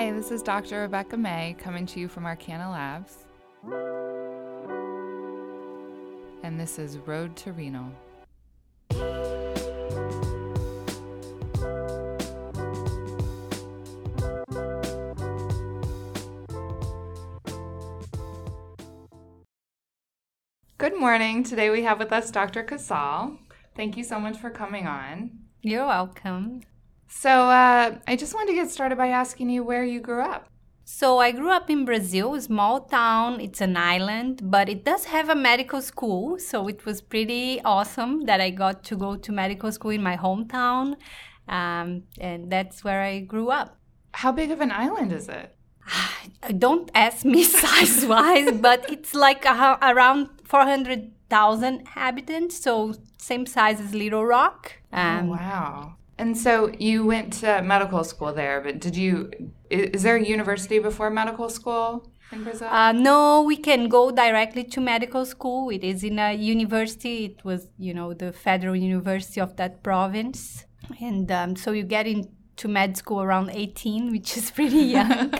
Hi, this is Dr. Rebecca May coming to you from Arcana Labs. And this is Road to Renal. Good morning. Today we have with us Dr. Cassol. Thank you so much for coming on. You're welcome. So, uh, I just wanted to get started by asking you where you grew up. So, I grew up in Brazil, a small town. It's an island, but it does have a medical school. So, it was pretty awesome that I got to go to medical school in my hometown. Um, and that's where I grew up. How big of an island is it? Don't ask me size wise, but it's like a, around 400,000 inhabitants. So, same size as Little Rock. Um, oh, wow. And so you went to medical school there, but did you, is there a university before medical school in Brazil? Uh, no, we can go directly to medical school. It is in a university. It was, you know, the federal university of that province. And um, so you get into med school around 18, which is pretty young.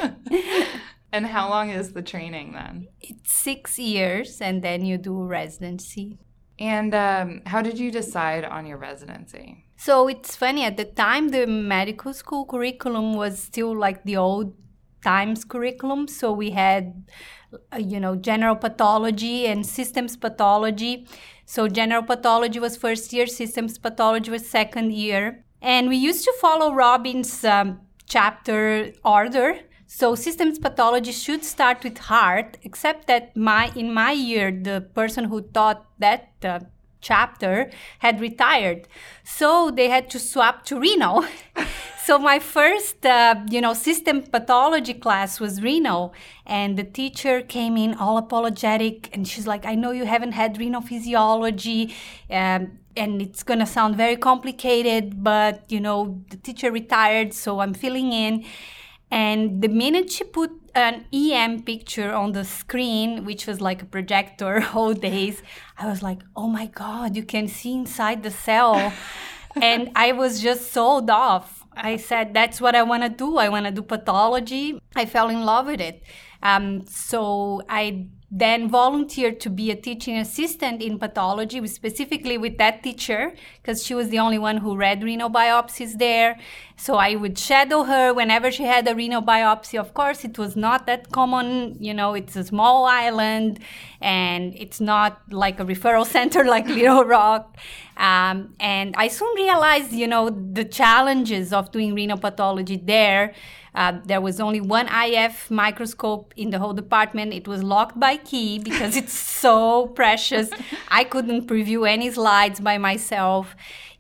and how long is the training then? It's six years, and then you do residency. And um, how did you decide on your residency? So it's funny, at the time, the medical school curriculum was still like the old times curriculum. So we had, uh, you know, general pathology and systems pathology. So general pathology was first year, systems pathology was second year. And we used to follow Robbins' um, chapter order. So systems pathology should start with heart, except that my in my year, the person who taught that uh, chapter had retired. So they had to swap to renal so my first, uh, you know, system pathology class was renal And the teacher came in all apologetic. And she's like, I know you haven't had renal physiology. Um, and it's going to sound very complicated, but, you know, the teacher retired. So I'm filling in. And the minute she put an EM picture on the screen, which was like a projector all days, I was like, oh my God, you can see inside the cell. and I was just sold off. I said, that's what I want to do. I want to do pathology. I fell in love with it. Um, so I then volunteered to be a teaching assistant in pathology, specifically with that teacher, because she was the only one who read renal biopsies there. So I would shadow her whenever she had a renal biopsy. Of course, it was not that common. You know, it's a small island and it's not like a referral center like Little Rock. Um, and I soon realized, you know, the challenges of doing renal pathology there. Uh, there was only one IF microscope in the whole department. It was locked by key because it's so precious. I couldn't preview any slides by myself.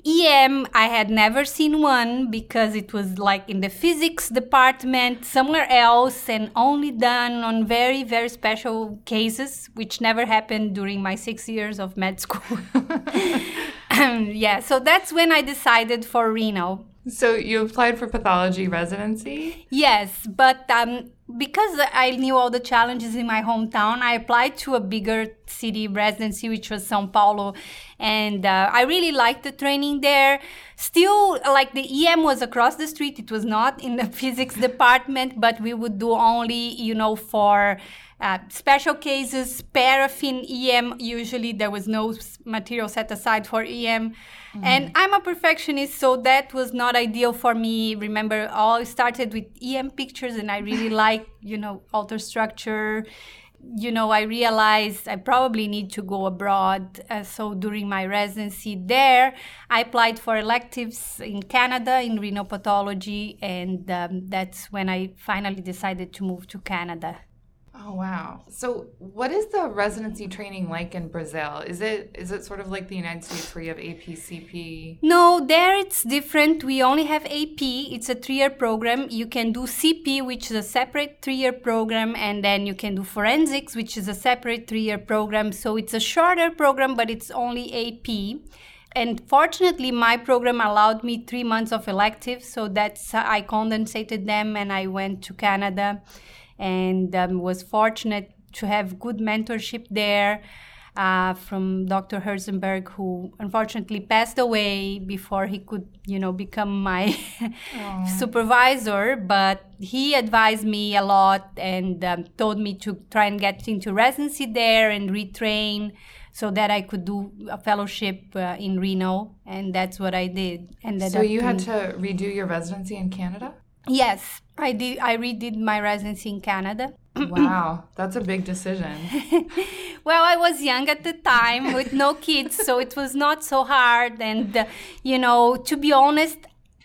EM, I had never seen one because it was like in the physics department somewhere else and only done on very, very special cases, which never happened during my six years of med school. yeah, so that's when I decided for renal. So you applied for pathology residency? Yes, but um, because I knew all the challenges in my hometown, I applied to a bigger city residency, which was Sao Paulo, and uh, I really liked the training there. Still, like the EM was across the street; it was not in the physics department, but we would do only, you know, for uh, special cases, paraffin EM, usually there was no material set aside for EM. Mm-hmm. And I'm a perfectionist, so that was not ideal for me. Remember, all started with EM pictures, and I really like, you know, ultrastructure. You know, I realized I probably need to go abroad. Uh, so during my residency there, I applied for electives in Canada in renal pathology, and um, that's when I finally decided to move to Canada. Oh wow. So what is the residency training like in Brazil? Is it is it sort of like the United States where you have APCP? No, there it's different. We only have AP. It's a 3-year program. You can do CP which is a separate 3-year program and then you can do forensics which is a separate 3-year program. So it's a shorter program but it's only AP. And fortunately, my program allowed me three months of electives, so that's I condensated them and I went to Canada and um, was fortunate to have good mentorship there. uh, from Dr. Herzenberg, who unfortunately passed away before he could, you know, become my supervisor. But he advised me a lot and um, told me to try and get into residency there and retrain so that I could do a fellowship uh, in renal, and that's what I did. And so you had to redo your residency in Canada. Yes, I did. I redid my residency in Canada. wow, that's a big decision. well, I was young at the time with no kids, so it was not so hard. And, uh, you know, to be honest,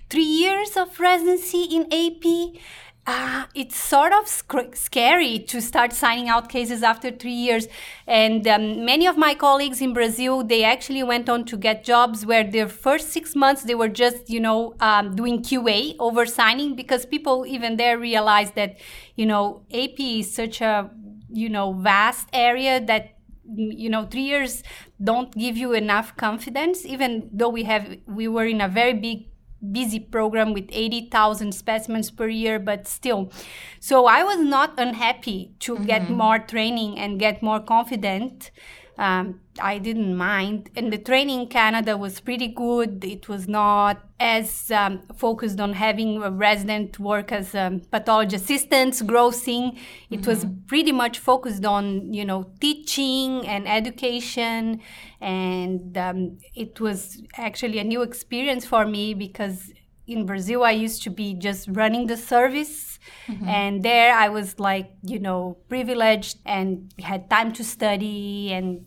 three years of residency in AP uh, it's sort of sc- scary to start signing out cases after three years. And um, many of my colleagues in Brazil, they actually went on to get jobs where their first six months they were just, you know, um, doing QA over signing because people even there realized that, you know, AP is such a, you know, vast area that you know three years don't give you enough confidence even though we have we were in a very big busy program with 80,000 specimens per year, but still. So I was not unhappy to mm-hmm. get more training and get more confident. Um, I didn't mind. And the training in Canada was pretty good. It was not as um, focused on having a resident work as a pathology assistants, grossing. It mm-hmm. was pretty much focused on, you know, teaching and education. And um, it was actually a new experience for me because in Brazil, I used to be just running the service. Mm-hmm. And there I was like, you know, privileged and had time to study and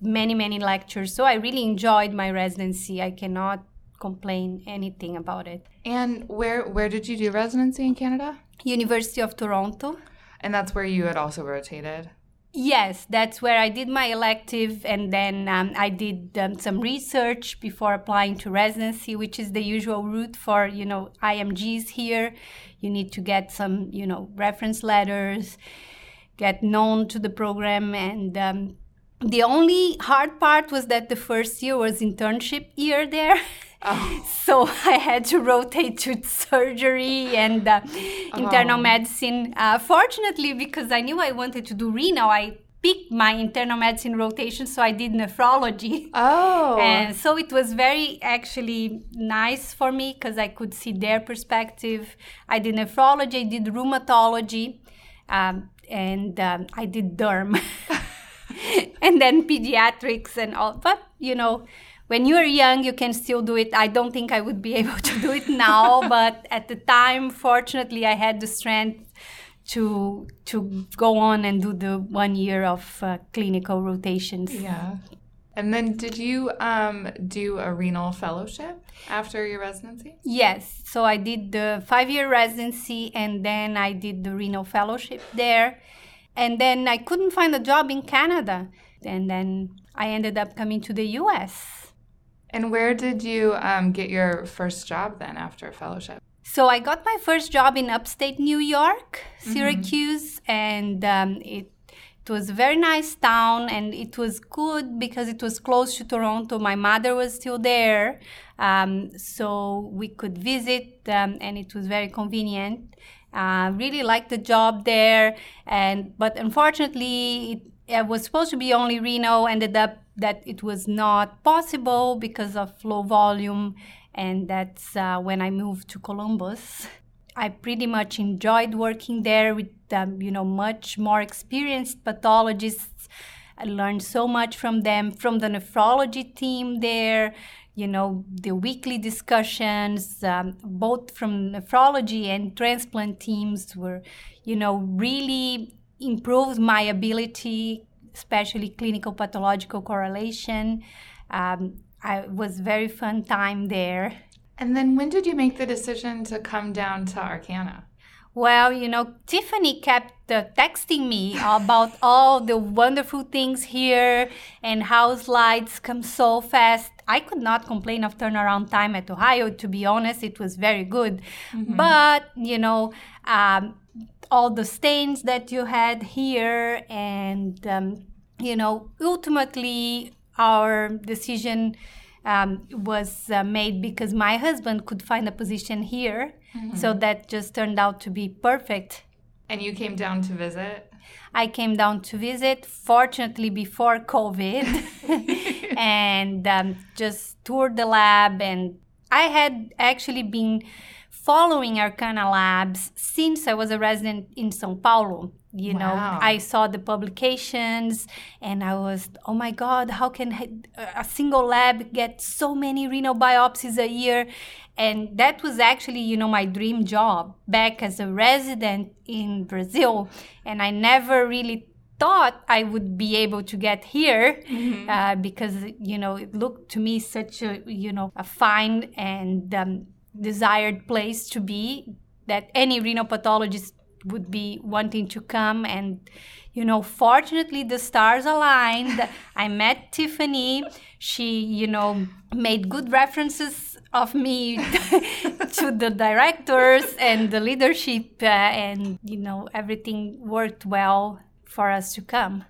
many, many lectures. So I really enjoyed my residency. I cannot complain anything about it. And where where did you do residency in Canada? University of Toronto. And that's where you had also rotated? Yes, that's where I did my elective, and then um, I did um, some research before applying to residency, which is the usual route for you know IMGs here. You need to get some you know reference letters, get known to the program, and um, the only hard part was that the first year was internship year there. Oh. So I had to rotate to surgery and uh, internal oh. medicine. Uh, fortunately, because I knew I wanted to do renal, I picked my internal medicine rotation, so I did nephrology. Oh. And so it was very actually nice for me because I could see their perspective. I did nephrology, I did rheumatology, um, and um, I did derm. and then pediatrics and all. But, you know, when you're young, you can still do it. I don't think I would be able to do it now, but at the time, fortunately, I had the strength to to go on and do the one year of uh, clinical rotations. Yeah. And then, did you um, do a renal fellowship after your residency? Yes. So I did the five year residency and then I did the renal fellowship there. And then I couldn't find a job in Canada. And then I ended up coming to the US. And where did you um, get your first job then after fellowship? So I got my first job in upstate New York, mm-hmm. Syracuse, mm-hmm. and um, it it was a very nice town, and it was good because it was close to Toronto. My mother was still there, um, so we could visit, um, and it was very convenient. Uh, really liked the job there, and but unfortunately, it, it was supposed to be only renal. Ended up that it was not possible because of low volume, and that's uh, when I moved to Columbus. I pretty much enjoyed working there with um, you know much more experienced pathologists. I learned so much from them, from the nephrology team there you know, the weekly discussions, um, both from nephrology and transplant teams, were, you know, really improved my ability, especially clinical pathological correlation. Um, I was very fun time there. And then when did you make the decision to come down to Arcana? Well, you know, Tiffany kept uh, texting me about all the wonderful things here and how slides come so fast. I could not complain of turnaround time at Ohio. To be honest, it was very good. Mm-hmm. But, you know, um, all the stains that you had here, and, um, you know, ultimately our decision um, was uh, made because my husband could find a position here. Mm-hmm. So that just turned out to be perfect. And you came down to visit? I came down to visit, fortunately before COVID, and um, just toured the lab. And I had actually been following Arcana Labs since I was a resident in Sao Paulo. You know, I saw the publications and I was, oh my God, how can a single lab get so many renal biopsies a year? And that was actually, you know, my dream job back as a resident in Brazil. And I never really thought I would be able to get here uh, because, you know, it looked to me such a, you know, a fine and um, desired place to be that any renal pathologist would be wanting to come and you know fortunately the stars aligned. I met tiffany. She you know made good references of me to the directors and the leadership uh, and you know everything worked well for us to come.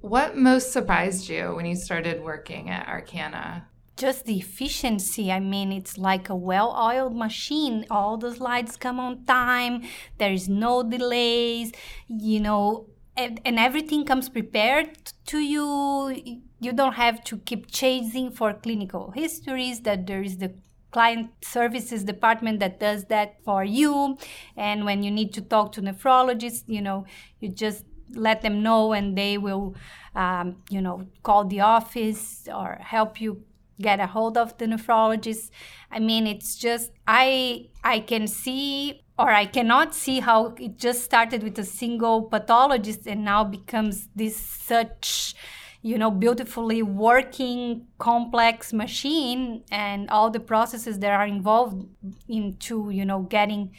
What most surprised you when you started working at Arcana? Just the efficiency. I mean, it's like a well oiled machine. All the slides come on time, there is no delays, you know, and, and everything comes prepared to you. You don't have to keep chasing for clinical histories, that there is the client services department that does that for you. And when you need to talk to nephrologists, you know, you just let them know and they will, um, you know, call the office or help you get a hold of the nephrologist. I mean, it's just I I can see or I cannot see how it just started with a single pathologist and now becomes this such you know beautifully working complex machine and all the processes that are involved into you know getting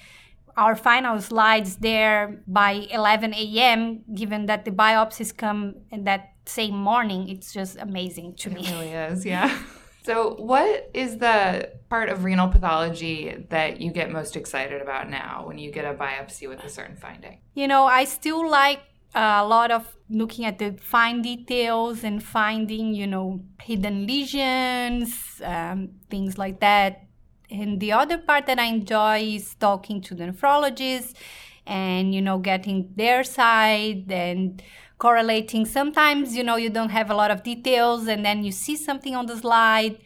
our final slides there by 11 a.m. given that the biopsies come in that same morning it's just amazing to me It really is, yeah. So, what is the part of renal pathology that you get most excited about now when you get a biopsy with a certain finding? You know, I still like uh, a lot of looking at the fine details and finding, you know, hidden lesions, um, things like that. And the other part that I enjoy is talking to the nephrologists and, you know, getting their side and correlating. Sometimes, you know, you don't have a lot of details and then you see something on the slide.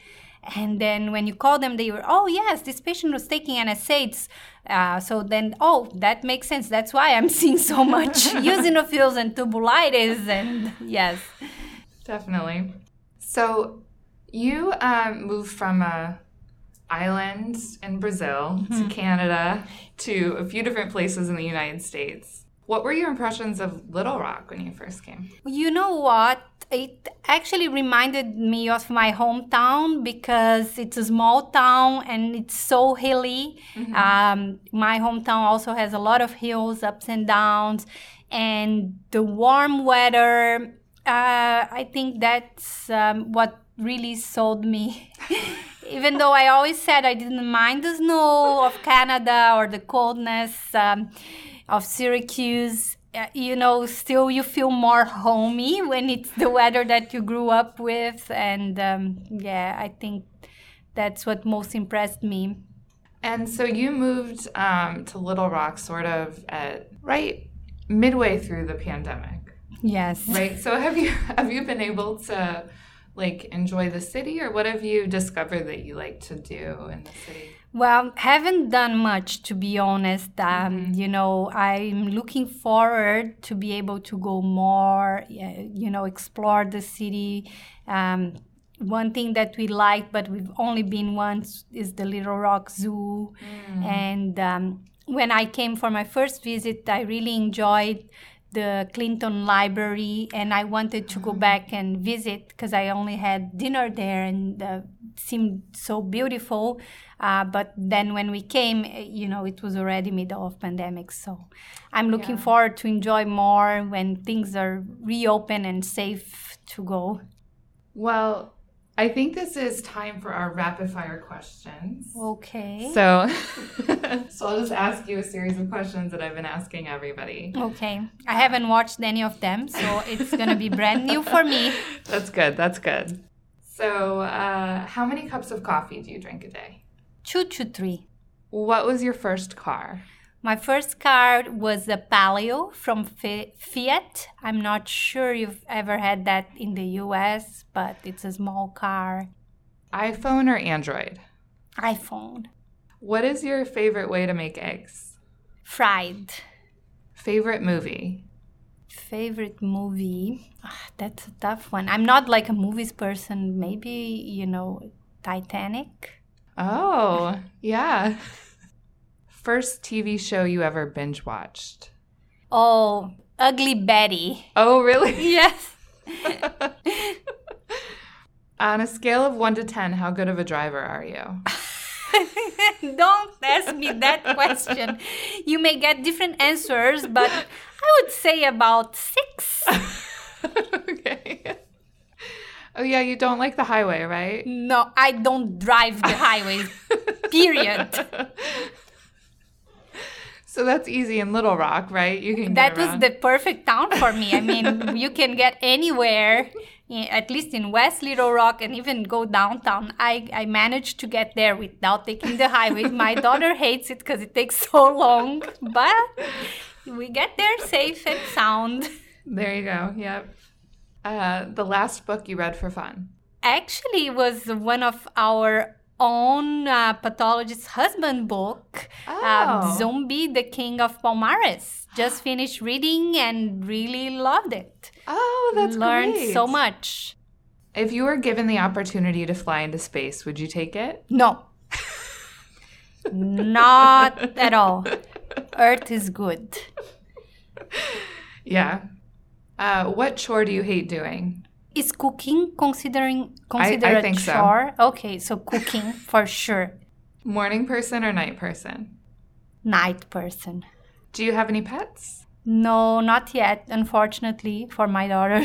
And then when you call them, they were, oh, yes, this patient was taking NSAIDs. Uh, so then, oh, that makes sense. That's why I'm seeing so much eosinophils and tubulitis. And yes. Definitely. So, you um, moved from a island in Brazil to Canada to a few different places in the United States. What were your impressions of Little Rock when you first came? You know what? It actually reminded me of my hometown because it's a small town and it's so hilly. Um, my hometown also has a lot of hills, ups and downs, and the warm weather. Uh, I think that's um, what really sold me. Even though I always said I didn't mind the snow of Canada or the coldness. Um, of Syracuse, uh, you know, still you feel more homey when it's the weather that you grew up with. And um, yeah, I think that's what most impressed me. And so you moved um, to Little Rock sort of at right midway through the pandemic, Yes. right? So have you have you been able to like enjoy the city, or what have you discovered that you like to do in the city? Well, haven't done much to be honest. Um, You know, I'm looking forward to be able to go more. You know, explore the city. Um, one thing that we like, but we've only been once, is the Little Rock Zoo. And um, when I came for my first visit, I really enjoyed the Clinton Library, and I wanted to go back and visit because I only had dinner there and uh, seemed so beautiful. Uh, but then when we came, eh, you know, it was already middle of pandemic. So I'm looking Yeah. forward to enjoy more when things are reopened and safe to go. Well, I think this is time for our rapid fire questions. Okay. So, so I'll just ask you a series of questions that I've been asking everybody. Okay. I haven't watched any of them, so it's going to be brand new for me. That's good. That's good. So, uh, how many cups of coffee do you drink a day? Two to three. What was your first car? My first car was a Palio from Fiat. I'm not sure you've ever had that in the US, but it's a small car. iPhone or Android? iPhone. What is your favorite way to make eggs? Fried. Favorite movie? Favorite movie? Ah, that's a tough one. I'm not like a movies person. Maybe, you know, Titanic. Oh, yeah. First TV show you ever binge watched? Oh, Ugly Betty. Oh, really? Yes. On a scale of 1 to 10, how good of a driver are you? Don't ask me that question. You may get different answers, but I would say about six. okay. Oh, yeah, you don't like the highway, right? No, I don't drive the highway, period. So that's easy in Little Rock, right? You can. That was the perfect town for me. I mean, you can get anywhere, at least in West Little Rock, and even go downtown. I I managed to get there without taking the highway. My daughter hates it because it takes so long, but we get there safe and sound. There you go. Yep. Uh, the last book you read for fun. Actually, it was one of our own uh, pathologist's husband book, oh. uh, Zumbi, the King of Palmares. Just finished reading and really loved it. Oh, that's Learned great. so much. If you were given the opportunity to fly into space, would you take it? No. Not at all. Earth is good. Yeah. Uh, what chore do you hate doing? Is cooking considering considered I a think so. chore? Okay, so cooking for sure. Morning person or night person? Night person. Do you have any pets? No, not yet, unfortunately, for my daughter.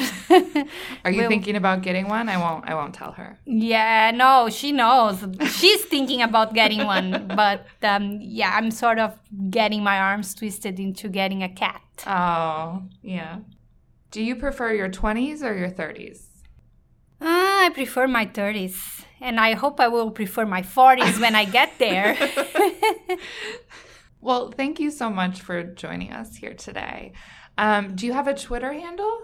Are you We'll- thinking about getting one? I won't. I won't tell her. Yeah, no, she knows. She's thinking about getting one, but um, yeah, I'm sort of getting my arms twisted into getting a cat. Oh, yeah. Do you prefer your 20s or your 30s? Uh, I prefer my 30s, and I hope I will prefer my 40s when I get there. Well, thank you so much for joining us here today. Um, do you have a Twitter handle?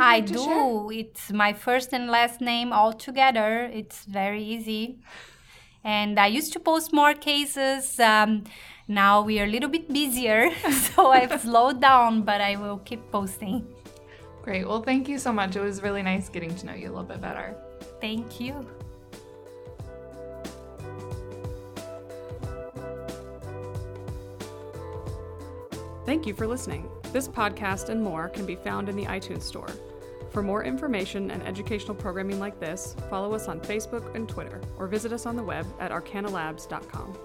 I do. share? It's my first and last name all together. It's very easy. And I used to post more cases. Um, now we are a little bit busier, so I've slowed down, but I will keep posting. Great. Well, thank you so much. It was really nice getting to know you a little bit better. Thank you. Thank you for listening. This podcast and more can be found in the iTunes Store. For more information and educational programming like this, follow us on Facebook and Twitter, or visit us on the web at arcanalabs.com.